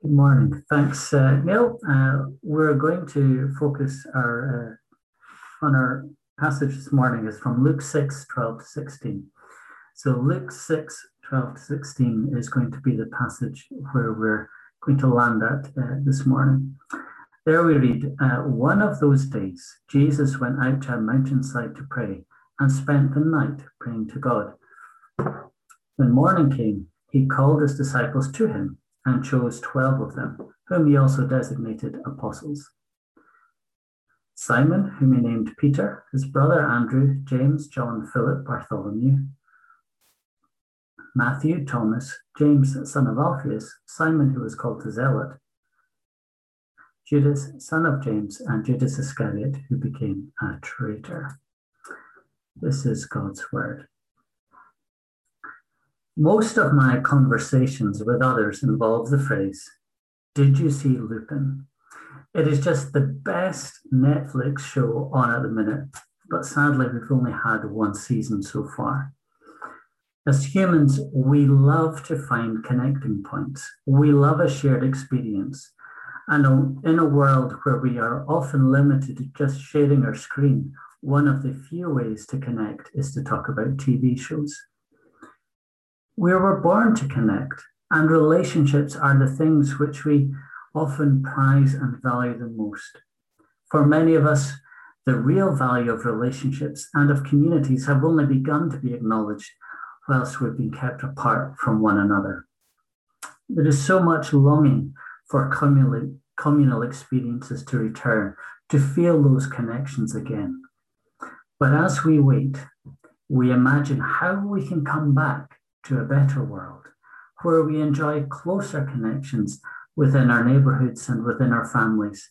Good morning. Thanks, uh, Neil. Uh, we're going to focus our uh, on our passage this morning is from Luke 6, 12 to 16. So Luke 6, 12 to 16 is going to be the passage where we're going to land at uh, this morning. There we read, uh, one of those days, Jesus went out to a mountainside to pray and spent the night praying to God. When morning came, he called his disciples to him and chose 12 of them, whom he also designated apostles. Simon, whom he named Peter, his brother Andrew, James, John, Philip, Bartholomew, Matthew, Thomas, James, son of Alphaeus, Simon, who was called the Zealot, Judas, son of James, and Judas Iscariot, who became a traitor. This is God's word. Most of my conversations with others involve the phrase, Did you see Lupin? It is just the best Netflix show on at the minute, but sadly, we've only had one season so far. As humans, we love to find connecting points. We love a shared experience. And in a world where we are often limited to just sharing our screen, one of the few ways to connect is to talk about TV shows. We were born to connect, and relationships are the things which we often prize and value the most. For many of us, the real value of relationships and of communities have only begun to be acknowledged whilst we've been kept apart from one another. There is so much longing for communal, communal experiences to return, to feel those connections again. But as we wait, we imagine how we can come back to a better world where we enjoy closer connections within our neighborhoods and within our families,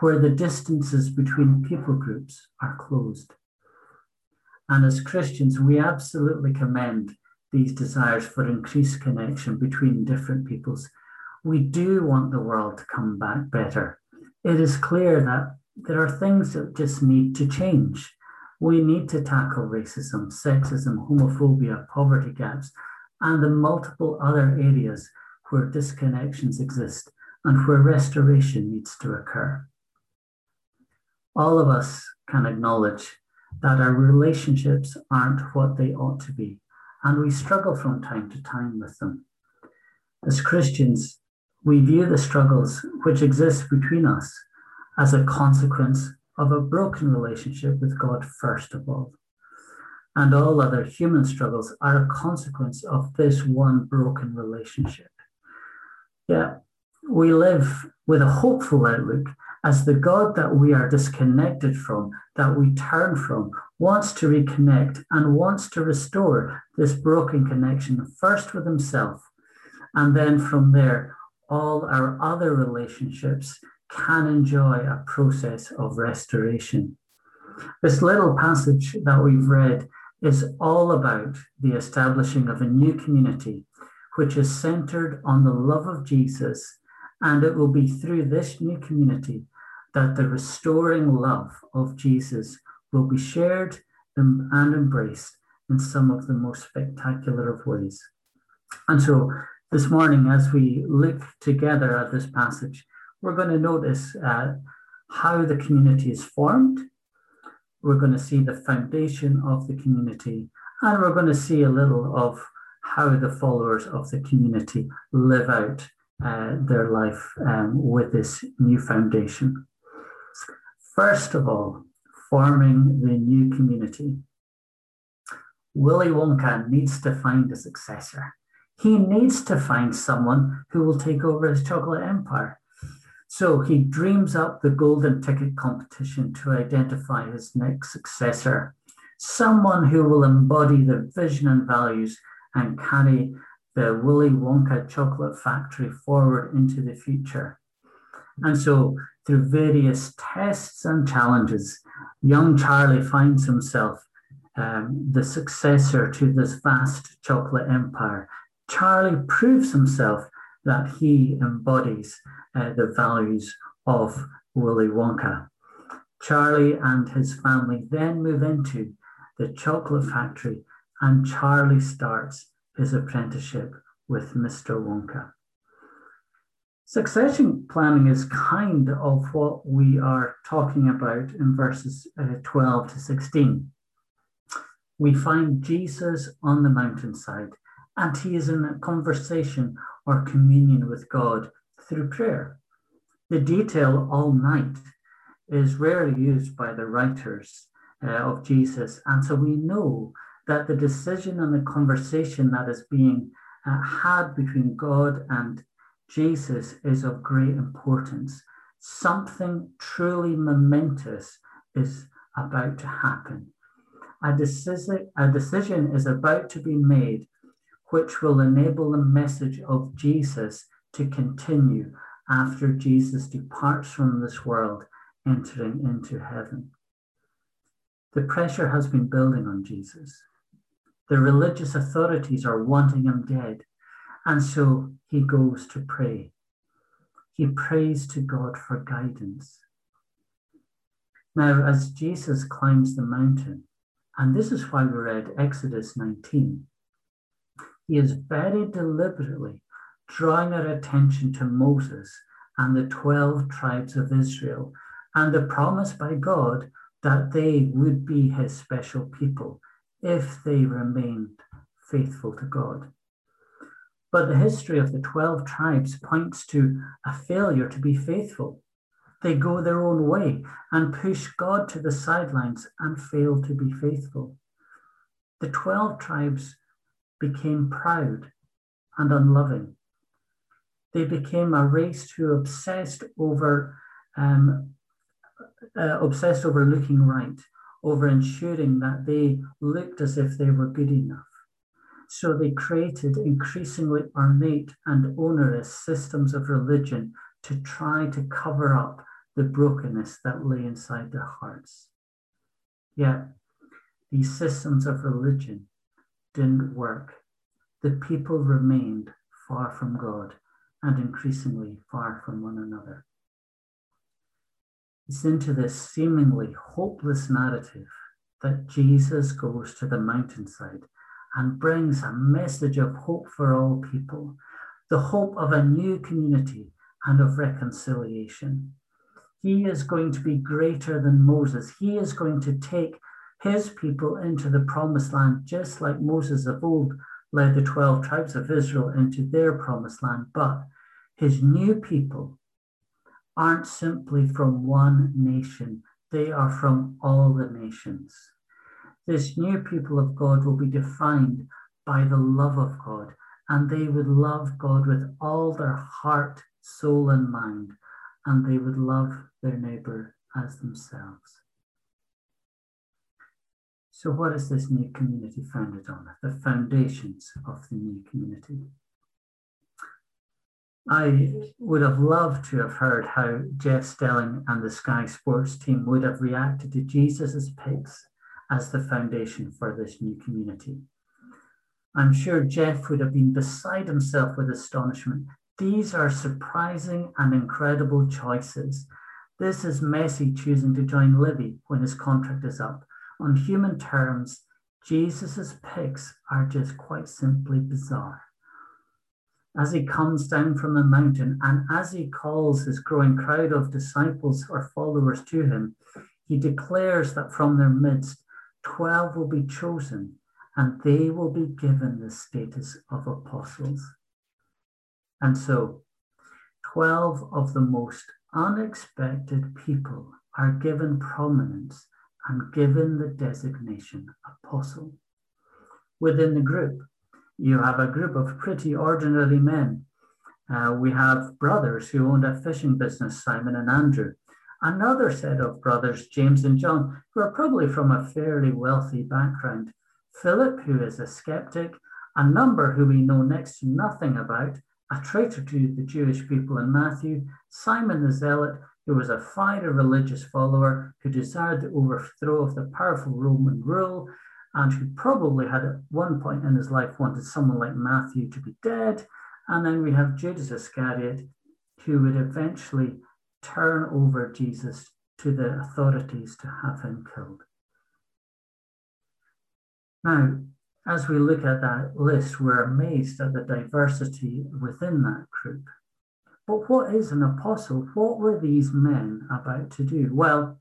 where the distances between people groups are closed. And as Christians, we absolutely commend these desires for increased connection between different peoples. We do want the world to come back better. It is clear that there are things that just need to change. We need to tackle racism, sexism, homophobia, poverty gaps, and the multiple other areas where disconnections exist and where restoration needs to occur. All of us can acknowledge that our relationships aren't what they ought to be, and we struggle from time to time with them. As Christians, we view the struggles which exist between us as a consequence of a broken relationship with God first of all and all other human struggles are a consequence of this one broken relationship. Yeah, we live with a hopeful outlook as the God that we are disconnected from, that we turn from, wants to reconnect and wants to restore this broken connection, first with himself, and then from there, all our other relationships can enjoy a process of restoration. This little passage that we've read is all about the establishing of a new community, which is centered on the love of Jesus. And it will be through this new community that the restoring love of Jesus will be shared and embraced in some of the most spectacular of ways. And so this morning, as we look together at this passage, we're going to notice uh, how the community is formed we're going to see the foundation of the community, and we're going to see a little of how the followers of the community live out uh, their life um, with this new foundation. First of all, forming the new community. Willy Wonka needs to find a successor. He needs to find someone who will take over his chocolate empire. So he dreams up the golden ticket competition to identify his next successor, someone who will embody the vision and values and carry the Willy Wonka chocolate factory forward into the future. And so, through various tests and challenges, young Charlie finds himself um, the successor to this vast chocolate empire. Charlie proves himself that he embodies uh, the values of Willy Wonka. Charlie and his family then move into the chocolate factory, and Charlie starts his apprenticeship with Mr. Wonka. Succession planning is kind of what we are talking about in verses uh, 12 to 16. We find Jesus on the mountainside, and he is in a conversation or communion with God through prayer. The detail all night is rarely used by the writers uh, of Jesus, and so we know that the decision and the conversation that is being uh, had between God and Jesus is of great importance. Something truly momentous is about to happen. A a decision is about to be made which will enable the message of Jesus to continue after Jesus departs from this world, entering into heaven. The pressure has been building on Jesus. The religious authorities are wanting him dead. And so he goes to pray. He prays to God for guidance. Now, as Jesus climbs the mountain, and this is why we read Exodus 19, he is very deliberately drawing our attention to Moses and the 12 tribes of Israel and the promise by God that they would be his special people if they remained faithful to God. But the history of the 12 tribes points to a failure to be faithful. They go their own way and push God to the sidelines and fail to be faithful. The 12 tribes became proud and unloving. They became a race who obsessed over um, uh, obsessed over looking right, over ensuring that they looked as if they were good enough. So they created increasingly ornate and onerous systems of religion to try to cover up the brokenness that lay inside their hearts. Yet, these systems of religion didn't work. The people remained far from God and increasingly far from one another. It's into this seemingly hopeless narrative that Jesus goes to the mountainside and brings a message of hope for all people, the hope of a new community and of reconciliation. He is going to be greater than Moses. He is going to take his people into the promised land, just like Moses of old led the 12 tribes of Israel into their promised land. But his new people aren't simply from one nation, they are from all the nations. This new people of God will be defined by the love of God, and they would love God with all their heart, soul, and mind, and they would love their neighbor as themselves. So, what is this new community founded on? The foundations of the new community. I would have loved to have heard how Jeff Stelling and the Sky Sports team would have reacted to Jesus' picks as the foundation for this new community. I'm sure Jeff would have been beside himself with astonishment. These are surprising and incredible choices. This is Messi choosing to join Livi when his contract is up. On human terms, Jesus' picks are just quite simply bizarre. As he comes down from the mountain and as he calls his growing crowd of disciples or followers to him, he declares that from their midst 12 will be chosen and they will be given the status of apostles. And so, 12 of the most unexpected people are given prominence and given the designation apostle. Within the group, you have a group of pretty ordinary men. Uh, we have brothers who owned a fishing business, Simon and Andrew another set of brothers, James and John, who are probably from a fairly wealthy background. Philip, who is a skeptic, a number who we know next to nothing about, a traitor to the Jewish people in Matthew, Simon the Zealot, who was a fiery religious follower who desired the overthrow of the powerful Roman rule, and who probably had at one point in his life wanted someone like Matthew to be dead. And then we have Judas Iscariot, who would eventually turn over Jesus to the authorities to have him killed. Now, as we look at that list, we're amazed at the diversity within that group. But what is an apostle? What were these men about to do? Well,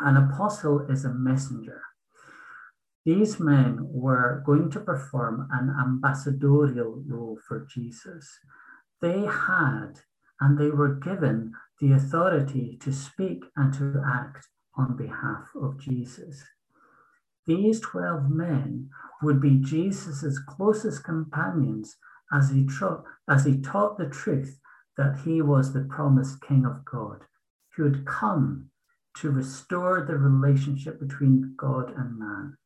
an apostle is a messenger. These men were going to perform an ambassadorial role for Jesus. They had and they were given the authority to speak and to act on behalf of Jesus. These 12 men would be Jesus' closest companions as he, tra- as he taught the truth that he was the promised King of God, who had come to restore the relationship between God and man.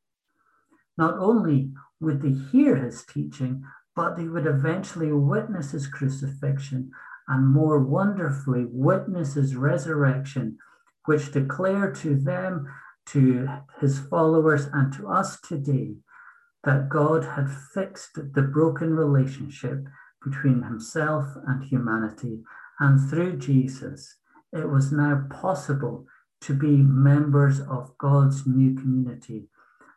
Not only would they hear his teaching, but they would eventually witness his crucifixion and more wonderfully witness his resurrection, which declare to them, to his followers, and to us today that God had fixed the broken relationship between himself and humanity. And through Jesus, it was now possible to be members of God's new community.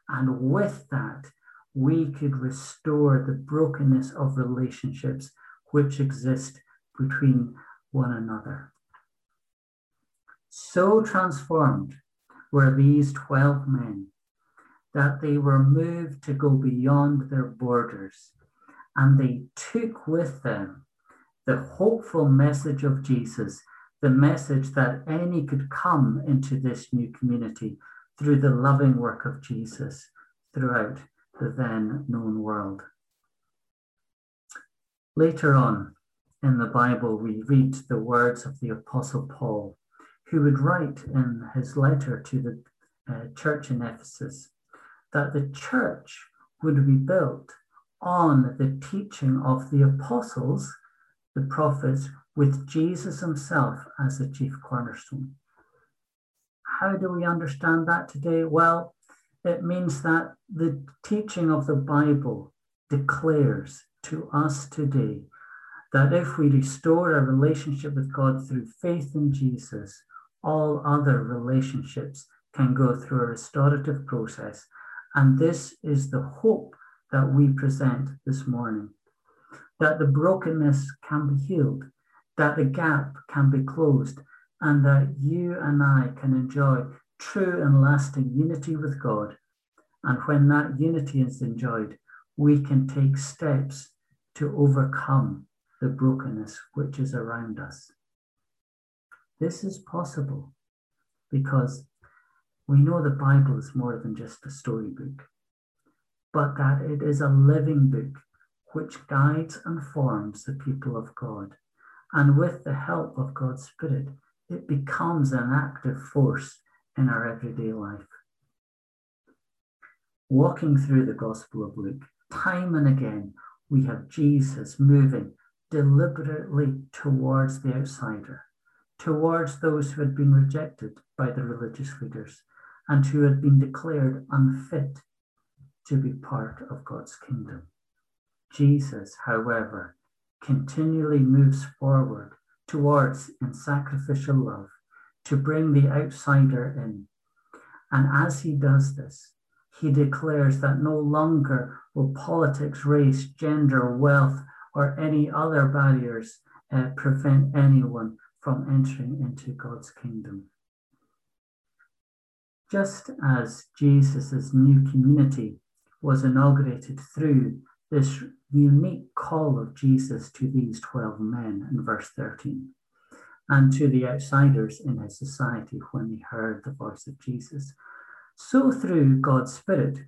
And with that, we could restore the brokenness of relationships which exist between one another. So transformed were these 12 men that they were moved to go beyond their borders and they took with them the hopeful message of Jesus, the message that any could come into this new community through the loving work of Jesus throughout the then known world. Later on in the Bible, we read the words of the Apostle Paul, who would write in his letter to the uh, church in Ephesus that the church would be built on the teaching of the apostles, the prophets, with Jesus himself as the chief cornerstone. How do we understand that today? Well, it means that the teaching of the Bible declares to us today that if we restore our relationship with God through faith in Jesus, all other relationships can go through a restorative process. And this is the hope that we present this morning that the brokenness can be healed, that the gap can be closed, and that you and I can enjoy true and lasting unity with God. And when that unity is enjoyed, we can take steps to overcome the brokenness which is around us. This is possible because we know the Bible is more than just a storybook but that it is a living book which guides and forms the people of God. And with the help of God's Spirit, it becomes an active force in our everyday life. Walking through the Gospel of Luke, time and again, we have Jesus moving deliberately towards the outsider, towards those who had been rejected by the religious leaders and who had been declared unfit to be part of God's kingdom. Jesus, however, continually moves forward towards in sacrificial love to bring the outsider in. And as he does this, he declares that no longer will politics, race, gender, wealth, or any other barriers uh, prevent anyone from entering into God's kingdom. Just as Jesus' new community was inaugurated through this unique call of Jesus to these 12 men in verse 13 and to the outsiders in his society when they heard the voice of Jesus. So, through God's Spirit,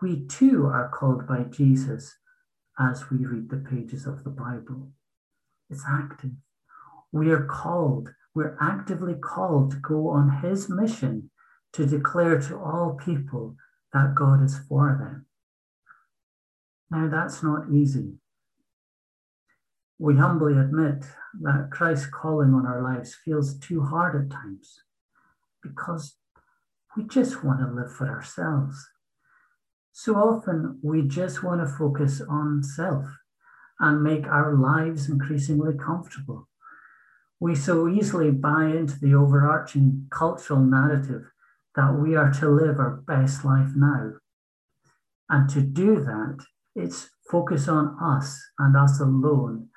we too are called by Jesus as we read the pages of the Bible. It's active. We are called, we're actively called to go on his mission to declare to all people that God is for them. Now, that's not easy. We humbly admit that Christ's calling on our lives feels too hard at times because we just want to live for ourselves. So often we just want to focus on self and make our lives increasingly comfortable. We so easily buy into the overarching cultural narrative that we are to live our best life now. And to do that it's focus on us and us alone.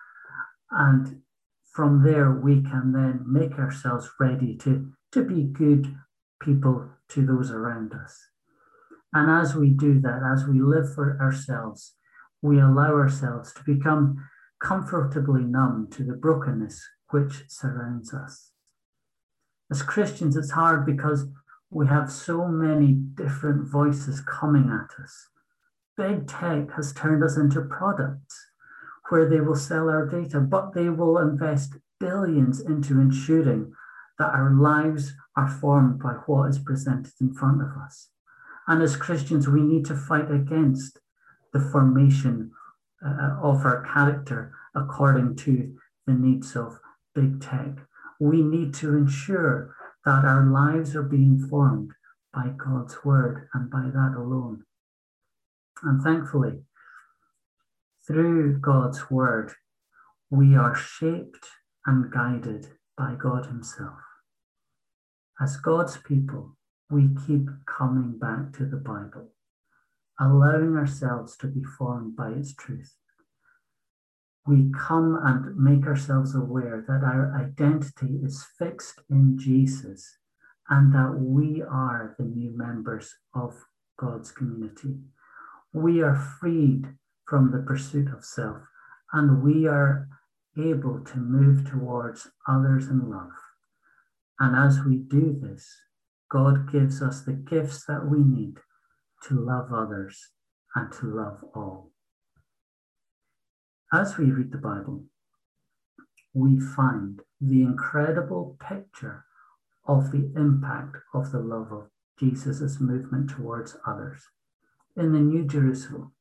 And from there we can then make ourselves ready to, to be good people to those around us. And as we do that, as we live for ourselves, we allow ourselves to become comfortably numb to the brokenness which surrounds us. As Christians, it's hard because we have so many different voices coming at us. Big tech has turned us into products where they will sell our data, but they will invest billions into ensuring that our lives are formed by what is presented in front of us. And as Christians, we need to fight against the formation uh, of our character according to the needs of big tech. We need to ensure that our lives are being formed by God's word and by that alone. And thankfully, through God's word, we are shaped and guided by God Himself. As God's people, we keep coming back to the Bible, allowing ourselves to be formed by its truth. We come and make ourselves aware that our identity is fixed in Jesus and that we are the new members of God's community. We are freed from the pursuit of self, and we are able to move towards others in love. And as we do this, God gives us the gifts that we need to love others and to love all. As we read the Bible, we find the incredible picture of the impact of the love of Jesus' movement towards others in the New Jerusalem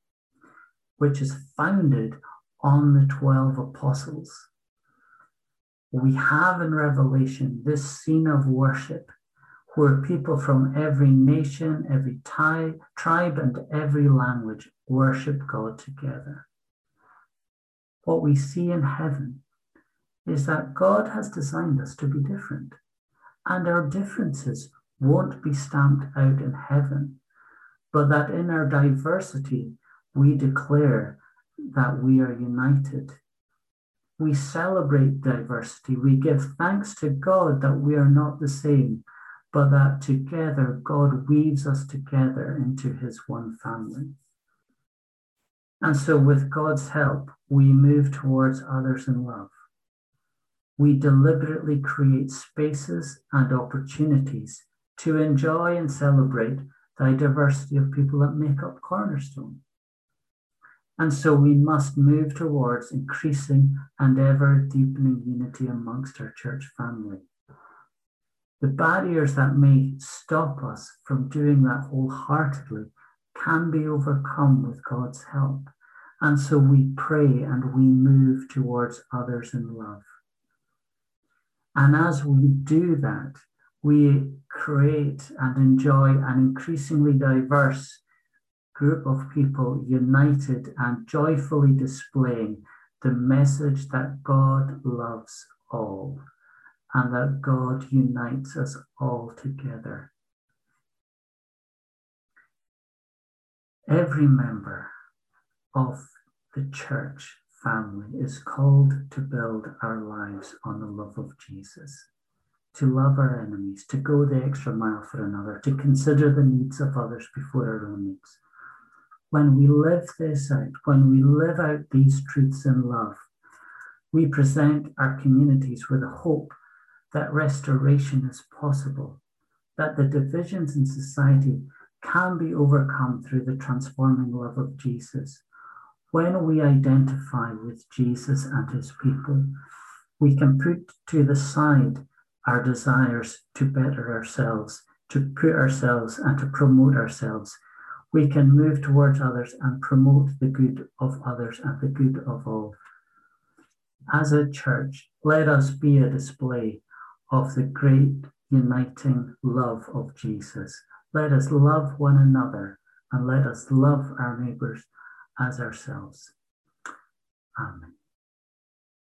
which is founded on the 12 apostles. We have in Revelation this scene of worship where people from every nation, every ty- tribe, and every language worship God together. What we see in heaven is that God has designed us to be different, and our differences won't be stamped out in heaven, but that in our diversity, we declare that we are united. We celebrate diversity. We give thanks to God that we are not the same, but that together God weaves us together into his one family. And so, with God's help, we move towards others in love. We deliberately create spaces and opportunities to enjoy and celebrate the diversity of people that make up Cornerstone. And so we must move towards increasing and ever deepening unity amongst our church family. The barriers that may stop us from doing that wholeheartedly can be overcome with God's help. And so we pray and we move towards others in love. And as we do that, we create and enjoy an increasingly diverse group of people united and joyfully displaying the message that God loves all and that God unites us all together. Every member of the church family is called to build our lives on the love of Jesus, to love our enemies, to go the extra mile for another, to consider the needs of others before our own needs when we live this out, when we live out these truths in love, we present our communities with a hope that restoration is possible, that the divisions in society can be overcome through the transforming love of Jesus. When we identify with Jesus and his people, we can put to the side our desires to better ourselves, to put ourselves and to promote ourselves we can move towards others and promote the good of others and the good of all. As a church, let us be a display of the great uniting love of Jesus. Let us love one another and let us love our neighbours as ourselves. Amen.